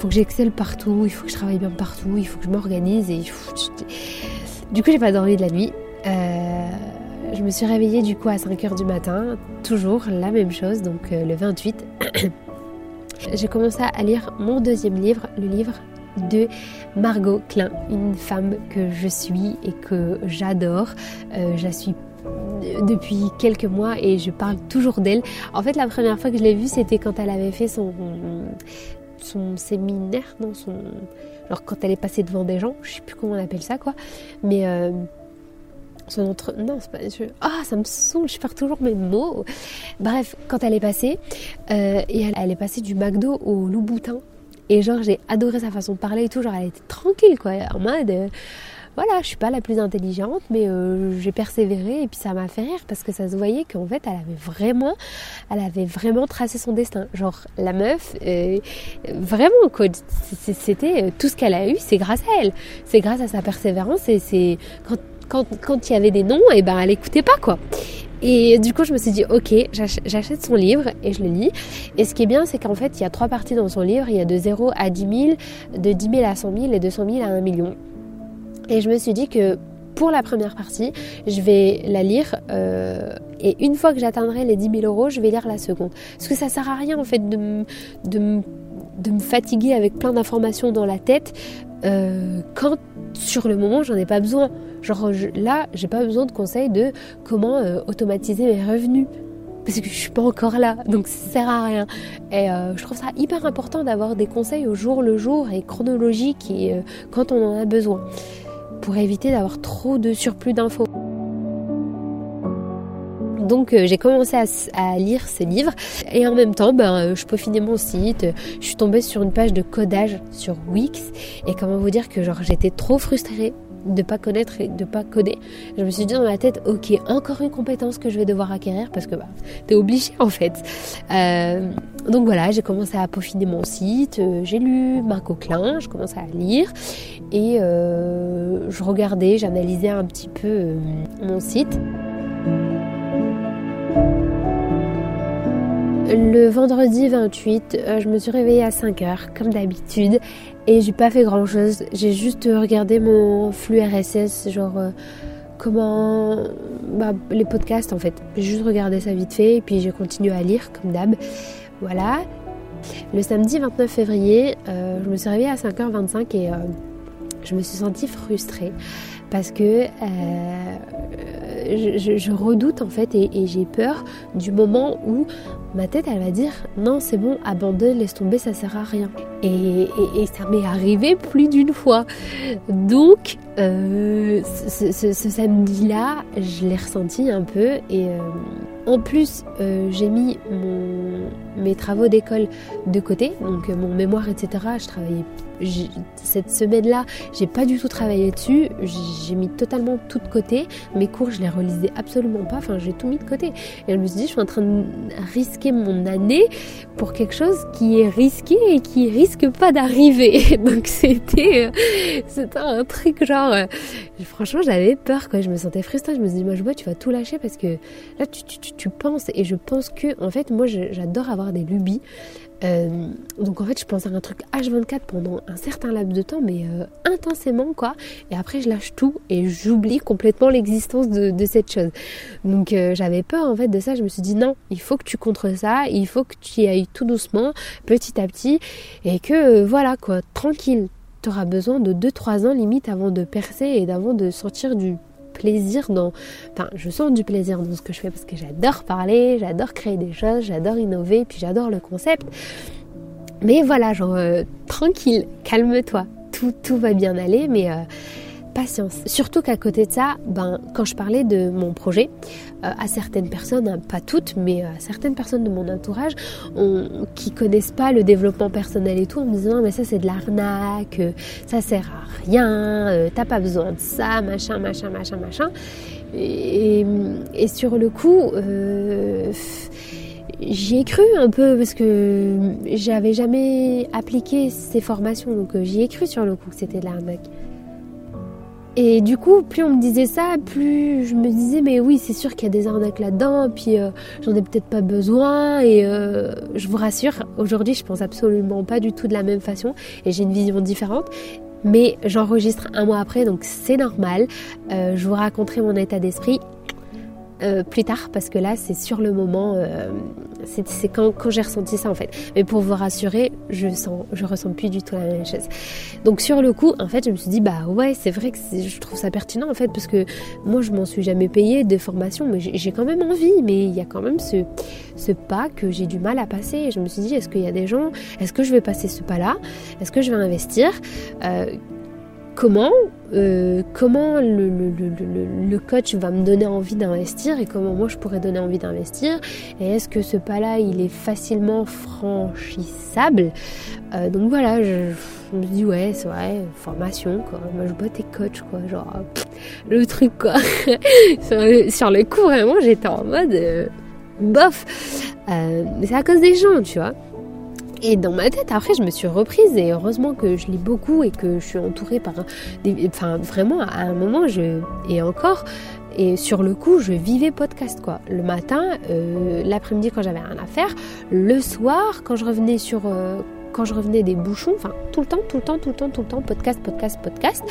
faut que j'excelle partout, il faut que je travaille bien partout, il faut que je m'organise et du coup j'ai pas dormi de la nuit. Euh, je me suis réveillée du coup à 5h du matin, toujours la même chose, donc euh, le 28. j'ai commencé à lire mon deuxième livre, le livre de Margot Klein, une femme que je suis et que j'adore. Euh, je la suis depuis quelques mois et je parle toujours d'elle. En fait, la première fois que je l'ai vue, c'était quand elle avait fait son, son séminaire, non, son, alors quand elle est passée devant des gens, je sais plus comment on appelle ça, quoi. Mais euh, son entre... Non, c'est pas... Ah, ça me saoule, je perds toujours mes mots. Bref, quand elle est passée, euh, et elle, elle, est passée du McDo au Louboutin Et genre, j'ai adoré sa façon de parler et tout. Genre, elle était tranquille, quoi. En mode, euh, voilà, je suis pas la plus intelligente, mais euh, j'ai persévéré et puis ça m'a fait rire parce que ça se voyait qu'en fait, elle avait vraiment, elle avait vraiment tracé son destin. Genre, la meuf, euh, vraiment. C'était tout ce qu'elle a eu, c'est grâce à elle. C'est grâce à sa persévérance et c'est quand quand, quand il y avait des noms, et eh ben elle écoutait pas quoi. Et du coup, je me suis dit, ok, j'achète son livre et je le lis. Et ce qui est bien, c'est qu'en fait, il y a trois parties dans son livre. Il y a de 0 à 10 000, de 10 000 à 100 000 et de 100 000 à 1 million. Et je me suis dit que pour la première partie, je vais la lire euh, et une fois que j'atteindrai les 10 000 euros, je vais lire la seconde. Parce que ça sert à rien en fait de, de, de me fatiguer avec plein d'informations dans la tête euh, quand sur le moment j'en ai pas besoin. Genre là, j'ai pas besoin de conseils de comment euh, automatiser mes revenus parce que je suis pas encore là, donc ça sert à rien. Et je trouve ça hyper important d'avoir des conseils au jour le jour et chronologiques et quand on en a besoin, pour éviter d'avoir trop de surplus d'infos. Donc j'ai commencé à, lire ces livres et en même temps ben, je peaufinais mon site. Je suis tombée sur une page de codage sur Wix et comment vous dire que genre j'étais trop frustrée de pas connaître et de pas coder. Je me suis dit dans ma tête, ok, encore une compétence que je vais devoir acquérir parce que bah, t'es obligé en fait. Euh, donc voilà, j'ai commencé à peaufiner mon site, euh, j'ai lu Marc Auclin, je commençais à lire et euh, je regardais, j'analysais un petit peu mon site. Le vendredi 28, je me suis réveillée à 5h comme d'habitude et j'ai pas fait grand chose. J'ai juste regardé mon flux RSS, genre euh, comment. Bah, les podcasts en fait. J'ai juste regardé ça vite fait et puis j'ai continué à lire comme d'hab. Voilà. Le samedi 29 février, euh, je me suis réveillée à 5h25 et euh, je me suis sentie frustrée parce que je, redoute en fait et, j'ai peur du moment où ma tête elle va dire non c'est bon abandonne laisse tomber ça sert à rien. Et, ça m'est arrivé plus d'une fois. Donc euh, ce, samedi là je l'ai ressenti un peu et euh, en plus euh, j'ai mis mes travaux d'école de côté donc mon mémoire etc je travaillais cette semaine-là, j'ai pas du tout travaillé dessus. J'ai mis totalement tout de côté. Mes cours, je les relisais absolument pas. Enfin, j'ai tout mis de côté. Et je me suis dit, je suis en train de risquer mon année pour quelque chose qui est risqué et qui risque pas d'arriver. Donc c'était, c'était un truc genre, euh, franchement, j'avais peur quoi. Je me sentais frustrée. Je me dit, moi, je vois, tu vas tout lâcher parce que là, tu, penses et je pense que, en fait, moi, j'adore avoir des lubies. Euh, donc en fait, je pense à un truc H24 pendant un certain laps de temps, mais euh, intensément quoi. Et après, je lâche tout et j'oublie complètement l'existence de, cette chose. Donc j'avais peur en fait de ça. Je me suis dit non, il faut que tu contres ça, il faut que tu y ailles tout doucement, petit à petit, et que voilà quoi, tranquille. Tu auras besoin de 2-3 ans limite avant de percer et d'avant de sortir du plaisir dans... Enfin, je sens du plaisir dans ce que je fais parce que j'adore parler, j'adore créer des choses, j'adore innover, puis j'adore le concept. Mais voilà, genre, euh, tranquille, calme-toi, tout, va bien aller, mais... Euh, patience. Surtout qu'à côté de ça, ben, quand je parlais de mon projet, euh, à certaines personnes, hein, pas toutes, mais à certaines personnes de mon entourage on, qui connaissent pas le développement personnel et tout, en me disant mais ça c'est de l'arnaque, ça sert à rien, euh, t'as pas besoin de ça, machin, machin, machin, machin. Et, sur le coup, euh, j'y ai cru un peu parce que j'avais jamais appliqué ces formations, donc j'y ai cru sur le coup que c'était de l'arnaque. Et du coup, plus on me disait ça, plus je me disais, mais oui, c'est sûr qu'il y a des arnaques là-dedans, puis euh, j'en ai peut-être pas besoin. Et euh, je vous rassure, aujourd'hui, je pense absolument pas du tout de la même façon, et j'ai une vision différente. Mais j'enregistre un mois après, donc c'est normal. Euh, je vous raconterai mon état d'esprit euh, plus tard parce que là c'est sur le moment euh, c'est quand, quand j'ai ressenti ça en fait. Mais pour vous rassurer je sens je ressens plus du tout la même chose. Donc sur le coup en fait je me suis dit bah ouais c'est vrai que je trouve ça pertinent en fait parce que moi je m'en suis jamais payé de formation mais j'ai quand même envie mais il y a quand même ce, ce pas que j'ai du mal à passer. Et je me suis dit est-ce qu'il y a des gens est-ce que je vais passer ce pas là est-ce que je vais investir? Euh, comment euh, comment le, coach va me donner envie d'investir et comment moi je pourrais donner envie d'investir. Et est-ce que ce pas-là il est facilement franchissable? Euh, donc voilà je, me dis ouais c'est vrai formation quoi. Moi je botte et coach quoi. Genre le truc quoi. Sur, sur le coup vraiment j'étais en mode bof. Mais c'est à cause des gens tu vois et dans ma tête, après, je me suis reprise et heureusement que je lis beaucoup et que je suis entourée par des. Enfin, vraiment, à un moment, je. Et encore, et sur le coup, je vivais podcast quoi. Le matin, euh, l'après-midi quand j'avais rien à faire, le soir quand je revenais sur, euh, quand je revenais des bouchons, enfin tout le temps, tout le temps, tout le temps, tout le temps, podcast, podcast, podcast.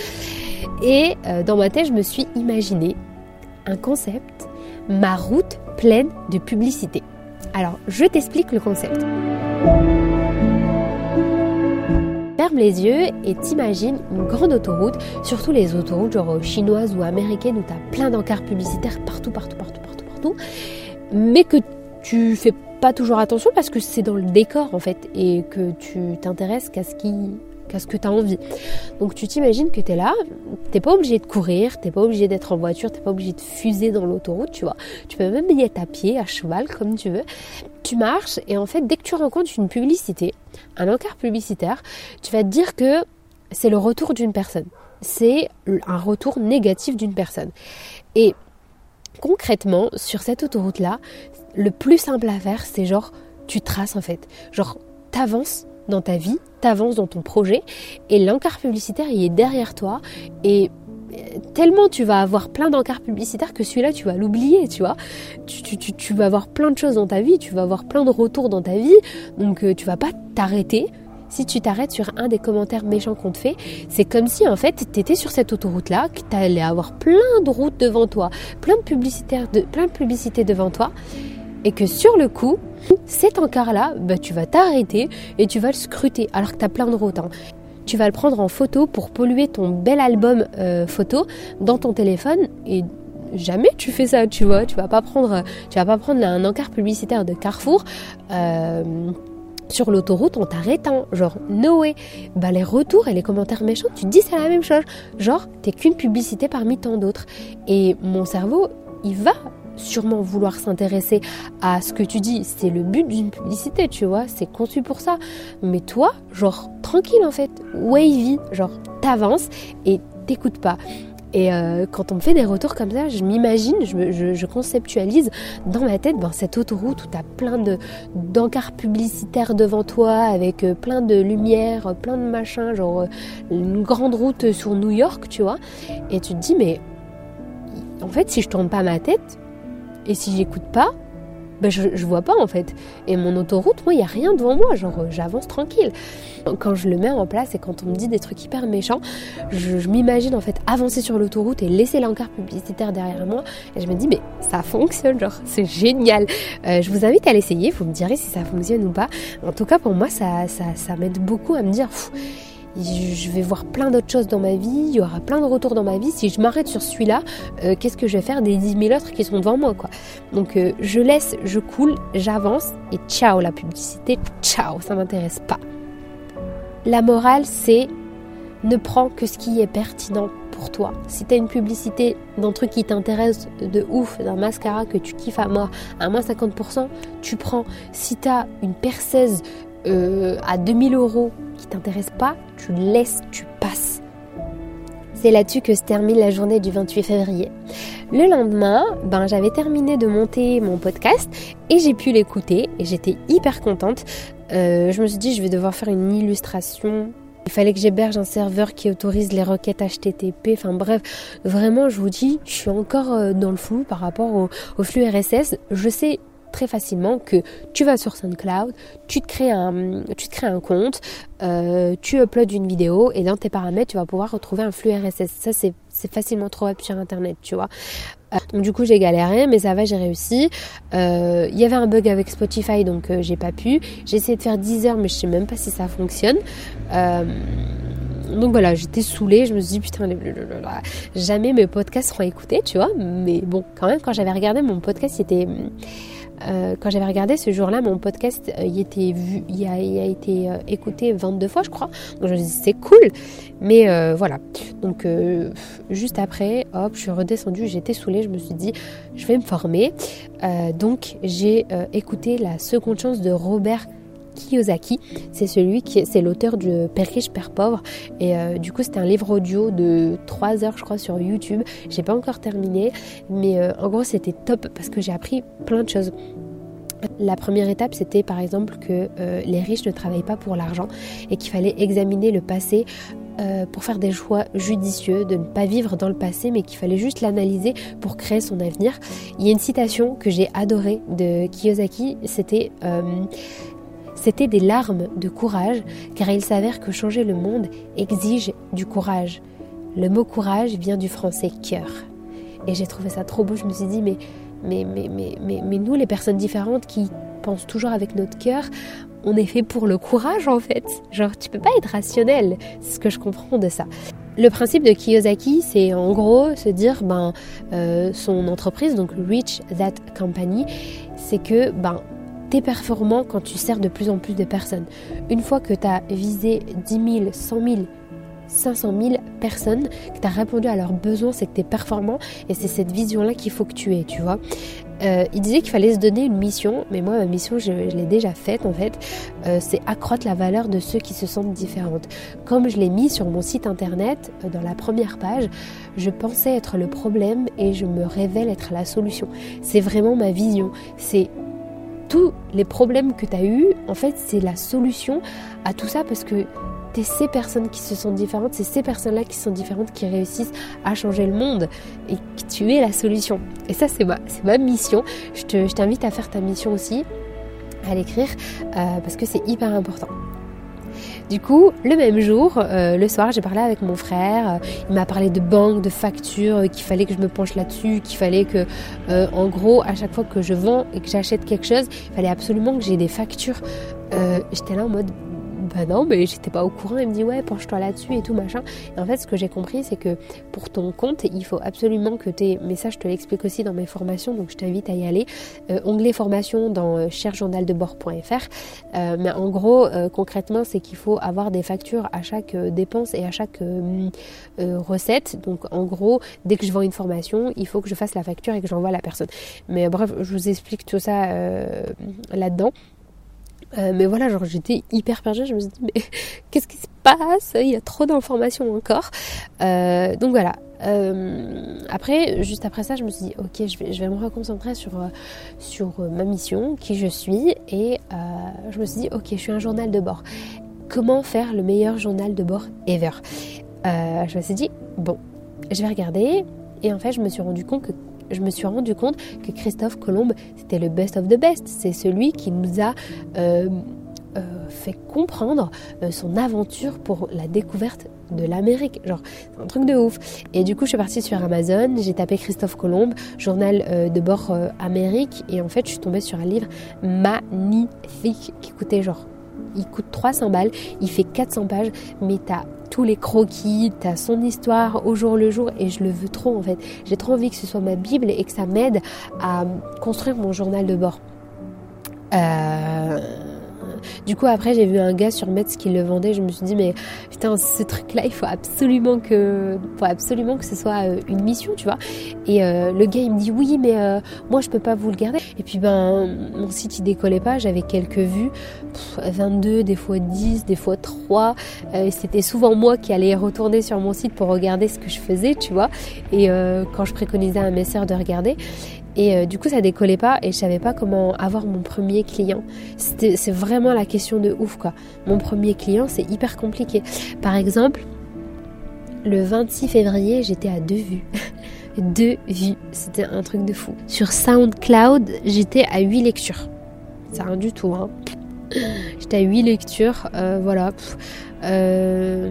Et euh, dans ma tête, je me suis imaginé un concept, ma route pleine de publicité. Alors, je t'explique le concept les yeux et t'imagines une grande autoroute, surtout les autoroutes genre chinoises ou américaines où tu as plein d'encarts publicitaires partout, partout, partout, partout, partout, mais que tu fais pas toujours attention parce que c'est dans le décor en fait et que tu t'intéresses qu'à ce qui qu'à ce que tu as envie. Donc tu t'imagines que tu là, t'es pas obligé de courir, t'es pas obligé d'être en voiture, t'es pas obligé de fuser dans l'autoroute, tu vois. Tu peux même y être à pied, à cheval, comme tu veux. Tu marches et en fait, dès que tu rencontres une publicité, un encart publicitaire, tu vas te dire que c'est le retour d'une personne. C'est un retour négatif d'une personne. Et concrètement, sur cette autoroute-là, le plus simple à faire, c'est genre, tu traces en fait. Genre, t'avances dans ta vie, t'avances dans ton projet et l'encart publicitaire il est derrière toi et tellement tu vas avoir plein d'encarts publicitaires que celui-là tu vas l'oublier, tu vois. Tu, tu, vas avoir plein de choses dans ta vie, tu vas avoir plein de retours dans ta vie, donc euh, tu vas pas t'arrêter. Si tu t'arrêtes sur un des commentaires méchants qu'on te fait, c'est comme si en fait tu étais sur cette autoroute-là, que tu allais avoir plein de routes devant toi, plein de, publicitaires de, plein de publicités devant toi, et que sur le coup, cet encart-là, bah, tu vas t'arrêter et tu vas le scruter alors que tu as plein de routes. Hein. Tu vas le prendre en photo pour polluer ton bel album euh, photo dans ton téléphone et jamais tu fais ça, tu vois. Tu vas pas prendre, tu vas pas prendre un encart publicitaire de Carrefour. Euh, sur l'autoroute en t'arrêtant, genre Noé, bah les retours et les commentaires méchants, tu dis c'est la même chose, genre t'es qu'une publicité parmi tant d'autres. Et mon cerveau, il va sûrement vouloir s'intéresser à ce que tu dis. C'est le but d'une publicité, tu vois. C'est conçu pour ça. Mais toi, genre, tranquille en fait. Wavy. Genre, t'avances et t'écoutes pas. Et euh, quand on me fait des retours comme ça, je m'imagine, je, conceptualise dans ma tête ben, cette autoroute où tu as plein de, d'encarts publicitaires devant toi avec euh, plein de lumière, plein de machins, genre euh, une grande route sur New York, tu vois. Et tu te dis, mais en fait, si je tourne pas ma tête, et si j'écoute pas, ben je, vois pas en fait. Et mon autoroute, moi, il n'y a rien devant moi, genre euh, j'avance tranquille. Quand je le mets en place et quand on me dit des trucs hyper méchants, je, m'imagine en fait avancer sur l'autoroute et laisser l'encart publicitaire derrière moi. Et je me dis, mais ça fonctionne, genre c'est génial. Euh, je vous invite à l'essayer, vous me direz si ça fonctionne ou pas. En tout cas, pour moi, ça, ça, ça m'aide beaucoup à me dire, je vais voir plein d'autres choses dans ma vie, il y aura plein de retours dans ma vie. Si je m'arrête sur celui-là, euh, qu'est-ce que je vais faire des 10 000 autres qui sont devant moi. Donc euh, je laisse, je coule, j'avance et ciao la publicité, ciao, ça m'intéresse pas. La morale, c'est ne prends que ce qui est pertinent pour toi. Si tu as une publicité d'un truc qui t'intéresse de ouf, d'un mascara que tu kiffes à mort, à moins 50%, tu prends. Si tu as une perceuse euh, à 2000 euros qui t'intéresse pas, tu laisses, tu passes. C'est là-dessus que se termine la journée du 28 février. Le lendemain, ben, j'avais terminé de monter mon podcast et j'ai pu l'écouter et j'étais hyper contente. Euh, je me suis dit, je vais devoir faire une illustration. Il fallait que j'héberge un serveur qui autorise les requêtes HTTP. Enfin bref, vraiment, je vous dis, je suis encore euh, dans le flou par rapport au, au flux RSS. Je sais très facilement que tu vas sur SoundCloud, tu te crées un, tu te crées un compte, euh, tu uploads une vidéo et dans tes paramètres, tu vas pouvoir retrouver un flux RSS. Ça, c'est, facilement trouvable sur Internet, tu vois. Euh, du coup, j'ai galéré, mais ça va, j'ai réussi. Euh, il y avait un bug avec Spotify, donc j'ai pas pu. J'ai essayé de faire 10 heures, mais je sais même pas si ça fonctionne. donc voilà, j'étais saoulée, je me suis dit putain, jamais mes podcasts seront écoutés, tu vois. Mais bon, quand même, quand j'avais regardé mon podcast, c'était euh, quand j'avais regardé ce jour-là, mon podcast, il, était vu, a, été écouté 22 fois, je crois. Donc je me suis dit, c'est cool. Mais voilà. Donc juste après, hop, je suis redescendue, j'étais saoulée, je me suis dit, je vais me former. donc j'ai écouté la seconde chance de Robert Kiyosaki. C'est celui qui c'est l'auteur du Père riche, Père pauvre. Et euh, du coup, c'était un livre audio de 3 heures, je crois, sur YouTube. J'ai pas encore terminé, mais euh, en gros, c'était top parce que j'ai appris plein de choses. La première étape, c'était par exemple que euh, les riches ne travaillent pas pour l'argent et qu'il fallait examiner le passé pour faire des choix judicieux, de ne pas vivre dans le passé, mais qu'il fallait juste l'analyser pour créer son avenir. Il y a une citation que j'ai adorée de Kiyosaki, c'était c'était des larmes de courage, car il s'avère que changer le monde exige du courage. Le mot courage vient du français cœur. Et j'ai trouvé ça trop beau, je me suis dit, mais, mais, mais, mais, mais, nous, les personnes différentes qui pensent toujours avec notre cœur, on est fait pour le courage en fait. Genre, tu peux pas être rationnel, c'est ce que je comprends de ça. Le principe de Kiyosaki, c'est en gros se dire, ben, euh, son entreprise, donc Reach That Company, c'est que, ben, T'es performant quand tu sers de plus en plus de personnes. Une fois que tu as visé 10 000, 100 000, 500 000 personnes, que tu as répondu à leurs besoins, c'est que tu es performant et c'est cette vision-là qu'il faut que tu aies, tu vois. Euh, il disait qu'il fallait se donner une mission, mais moi ma mission je, l'ai déjà faite en fait, euh, c'est accroître la valeur de ceux qui se sentent différentes. Comme je l'ai mis sur mon site internet, euh, dans la première page, je pensais être le problème et je me révèle être la solution. C'est vraiment ma vision. C'est tous les problèmes que tu as eus, en fait, c'est la solution à tout ça parce que c'est ces personnes qui se sentent différentes, c'est ces personnes-là qui sont différentes qui réussissent à changer le monde et que tu es la solution. Et ça, c'est ma, mission. Je t'invite à faire ta mission aussi, à l'écrire, euh, parce que c'est hyper important. Du coup, le même jour, euh, le soir, j'ai parlé avec mon frère. Euh, il m'a parlé de banques, de factures, euh, qu'il fallait que je me penche là-dessus, qu'il fallait que, en gros, à chaque fois que je vends et que j'achète quelque chose, il fallait absolument que j'ai des factures. J'étais là en mode bah non, mais j'étais pas au courant. Il me dit ouais, penche-toi là-dessus et tout machin. Et en fait, ce que j'ai compris, c'est que pour ton compte, il faut absolument que tu Mais ça, je te l'explique aussi dans mes formations, donc je t'invite à y aller. Euh, onglet formation dans euh, cherjournaldebord.fr. Euh, mais en gros, concrètement, c'est qu'il faut avoir des factures à chaque dépense et à chaque recette. Donc en gros, dès que je vends une formation, il faut que je fasse la facture et que j'envoie à la personne. Mais bref, je vous explique tout ça là-dedans. Euh, mais voilà, genre j'étais hyper perdue, je me suis dit mais qu'est-ce qui se passe? Il y a trop d'informations encore. Euh, donc voilà. Euh, après, juste après ça, je me suis dit ok, je vais, je vais me reconcentrer sur, sur ma mission, qui je suis, et je me suis dit ok, je suis un journal de bord. Comment faire le meilleur journal de bord ever? Je me suis dit bon, je vais regarder, et en fait, je me suis rendu compte que je me suis rendu compte que Christophe Colomb, c'était le best of the best. C'est celui qui nous a euh, euh, fait comprendre euh, son aventure pour la découverte de l'Amérique. Genre, c'est un truc de ouf. Et du coup, je suis partie sur Amazon, j'ai tapé Christophe Colomb, journal de bord Amérique, et en fait, je suis tombée sur un livre magnifique qui coûtait genre il coûte 300 balles, il fait 400 pages, mais t'as tous les croquis, t'as son histoire au jour le jour et je le veux trop en fait. J'ai trop envie que ce soit ma Bible et que ça m'aide à construire mon journal de bord. Euh du coup, après, j'ai vu un gars sur Metz qui le vendait. Je me suis dit, mais putain, ce truc-là, il faut absolument que, faut absolument que ce soit euh, une mission, tu vois. Et euh, le gars, il me dit, oui, mais euh, moi, je peux pas vous le garder. Et puis, ben, mon site, il décollait pas. J'avais quelques vues, 22, des fois 10, des fois 3. et c'était souvent moi qui allais retourner sur mon site pour regarder ce que je faisais, tu vois. Et quand je préconisais à mes sœurs de regarder. Et euh, du coup, ça décollait pas et je savais pas comment avoir mon premier client. C'est vraiment la question de ouf, quoi. Mon premier client, c'est hyper compliqué. Par exemple, le 26 février, j'étais à deux vues. deux vues. C'était un truc de fou. Sur SoundCloud, j'étais à 8 lectures. C'est rien du tout, hein. J'étais à 8 lectures, euh, voilà. Euh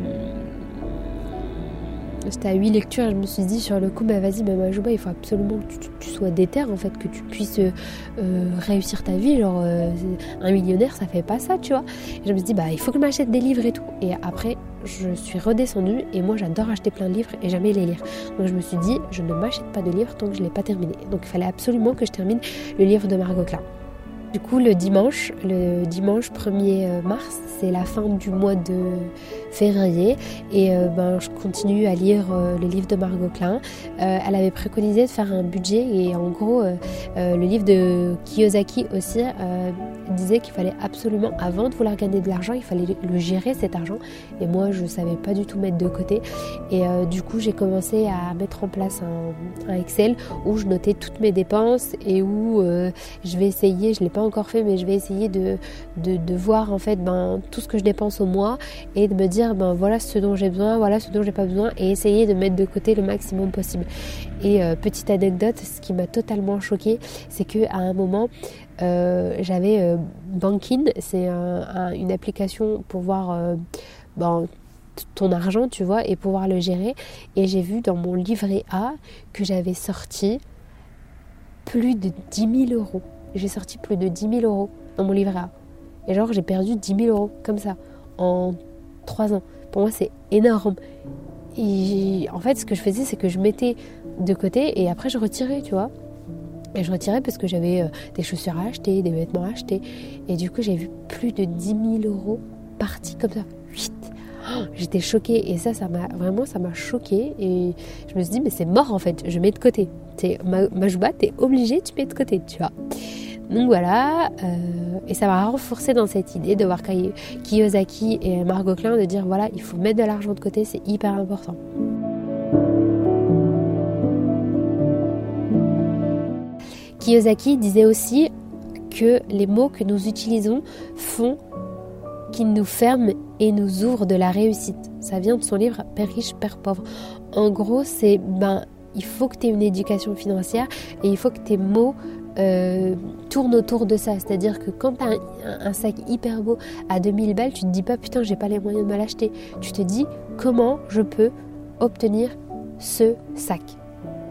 c'était à 8 lectures et je me suis dit sur le coup, bah vas-y, bah, Majouba, il faut absolument que tu, sois déter en fait, que tu puisses euh, réussir ta vie. Genre, euh, un millionnaire, ça fait pas ça, tu vois. Je me suis dit, bah il faut que je m'achète des livres et tout. Et après, je suis redescendue et moi j'adore acheter plein de livres et jamais les lire. Donc je me suis dit, je ne m'achète pas de livres tant que je ne l'ai pas terminé. Donc il fallait absolument que je termine le livre de Margot Klein. Du coup, le dimanche, le dimanche 1er euh, mars, c'est la fin du mois de février et euh, ben, je continue à lire euh, le livre de Margot Klein. elle avait préconisé de faire un budget et en gros, le livre de Kiyosaki aussi disait qu'il fallait absolument, avant de vouloir gagner de l'argent, il fallait le gérer cet argent. Et moi, je savais pas du tout mettre de côté. Et du coup, j'ai commencé à mettre en place un, Excel où je notais toutes mes dépenses et où je vais essayer, je l'ai pas encore fait, mais je vais essayer de, de, voir en fait ben, tout ce que je dépense au mois et de me dire ben, voilà ce dont j'ai besoin, voilà ce dont j'ai pas besoin et essayer de mettre de côté le maximum possible. Et euh, petite anecdote, ce qui m'a totalement choqué, c'est que à un moment, euh, j'avais euh, Bankin, c'est une application pour voir ben, ton argent, tu vois, et pouvoir le gérer. Et j'ai vu dans mon livret A que j'avais sorti plus de 10 000 euros j'ai sorti plus de 10 000 euros dans mon livret A. Et genre, j'ai perdu 10 000 euros comme ça en 3 ans. Pour moi, c'est énorme. Et en fait, ce que je faisais, c'est que je mettais de côté et après, je retirais, tu vois. Et je retirais parce que j'avais euh, des chaussures à acheter, des vêtements à acheter. Et du coup, j'ai vu plus de 10 000 euros partis comme ça. Oh, j'étais choquée et ça, ça m'a vraiment, ça m'a choquée et je me suis dit mais c'est mort en fait, je mets de côté. C'est ma, ma t'es obligé, tu mets de côté, tu vois. Donc voilà, euh, et ça m'a renforcé dans cette idée de voir Kiyosaki et Margot Klein de dire voilà, il faut mettre de l'argent de côté, c'est hyper important. Kiyosaki disait aussi que les mots que nous utilisons font qu'ils nous ferment et nous ouvrent de la réussite. Ça vient de son livre Père riche, Père pauvre. En gros, c'est ben il faut que tu aies une éducation financière et il faut que tes mots euh, tournent autour de ça. C'est-à-dire que quand tu as un, sac hyper beau à 2000 balles, tu te dis pas putain, j'ai pas les moyens de me l'acheter. Tu te dis comment je peux obtenir ce sac?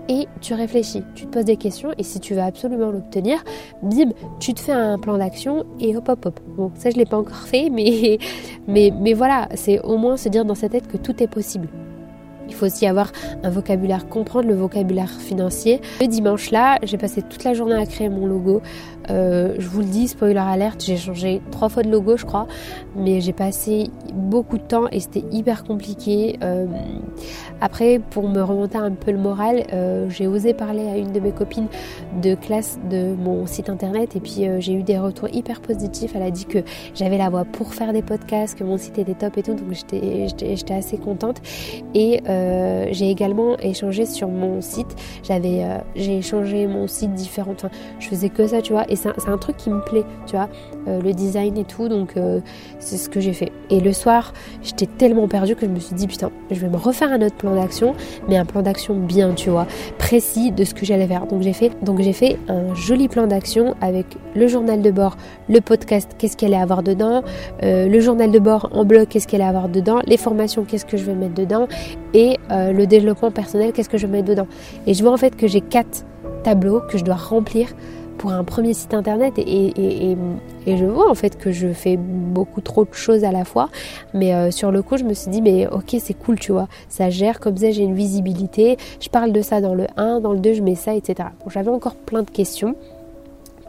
Et tu réfléchis, tu te poses des questions et si tu veux absolument l'obtenir, bim, tu te fais un plan d'action et hop hop hop. Bon, ça je l'ai pas encore fait, mais, mais, mais voilà, c'est au moins se dire dans sa tête que tout est possible. Il faut aussi avoir un vocabulaire, comprendre le vocabulaire financier. Le dimanche là, j'ai passé toute la journée à créer mon logo. Euh, je vous le dis, spoiler alerte, j'ai changé trois fois de logo, je crois, mais j'ai passé beaucoup de temps et c'était hyper compliqué. Euh, après, pour me remonter un peu le moral, euh, j'ai osé parler à une de mes copines de classe de mon site internet et puis j'ai eu des retours hyper positifs. Elle a dit que j'avais la voix pour faire des podcasts, que mon site était top et tout, donc j'étais assez contente. Et j'ai également échangé sur mon site. J'avais, j'ai échangé mon site différent. Enfin, je faisais que ça, tu vois. C'est un, truc qui me plaît, tu vois, euh, le design et tout, donc euh, c'est ce que j'ai fait. Et le soir, j'étais tellement perdue que je me suis dit, putain, je vais me refaire un autre plan d'action, mais un plan d'action bien, tu vois, précis de ce que j'allais faire. Donc j'ai fait, fait un joli plan d'action avec le journal de bord, le podcast, qu'est-ce qu'elle allait avoir dedans, euh, le journal de bord en bloc, qu'est-ce qu'elle allait avoir dedans, les formations, qu'est-ce que je vais mettre dedans, et le développement personnel, qu'est-ce que je vais mettre dedans. Et je vois en fait que j'ai quatre tableaux que je dois remplir pour un premier site internet et, je vois en fait que je fais beaucoup trop de choses à la fois. Mais euh, sur le coup je me suis dit mais ok c'est cool tu vois. Ça gère comme ça j'ai une visibilité. Je parle de ça dans le 1 dans le 2 je mets ça etc j'avais encore plein de questions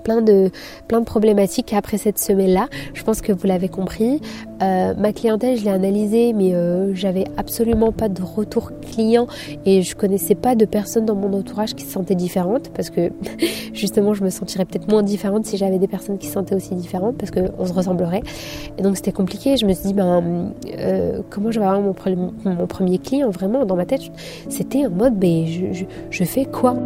plein de, plein de problématiques après cette semaine-là. Je pense que vous l'avez compris. Euh, ma clientèle, je l'ai analysée, mais euh, j'avais absolument pas de retour client et je connaissais pas de personnes dans mon entourage qui se sentaient différentes parce que justement, je me sentirais peut-être moins différente si j'avais des personnes qui se sentaient aussi différentes parce qu'on se ressemblerait. Et donc, c'était compliqué. Je me suis dit, ben, euh, comment je vais avoir mon, premier client vraiment dans ma tête? C'était en mode, ben, je fais quoi?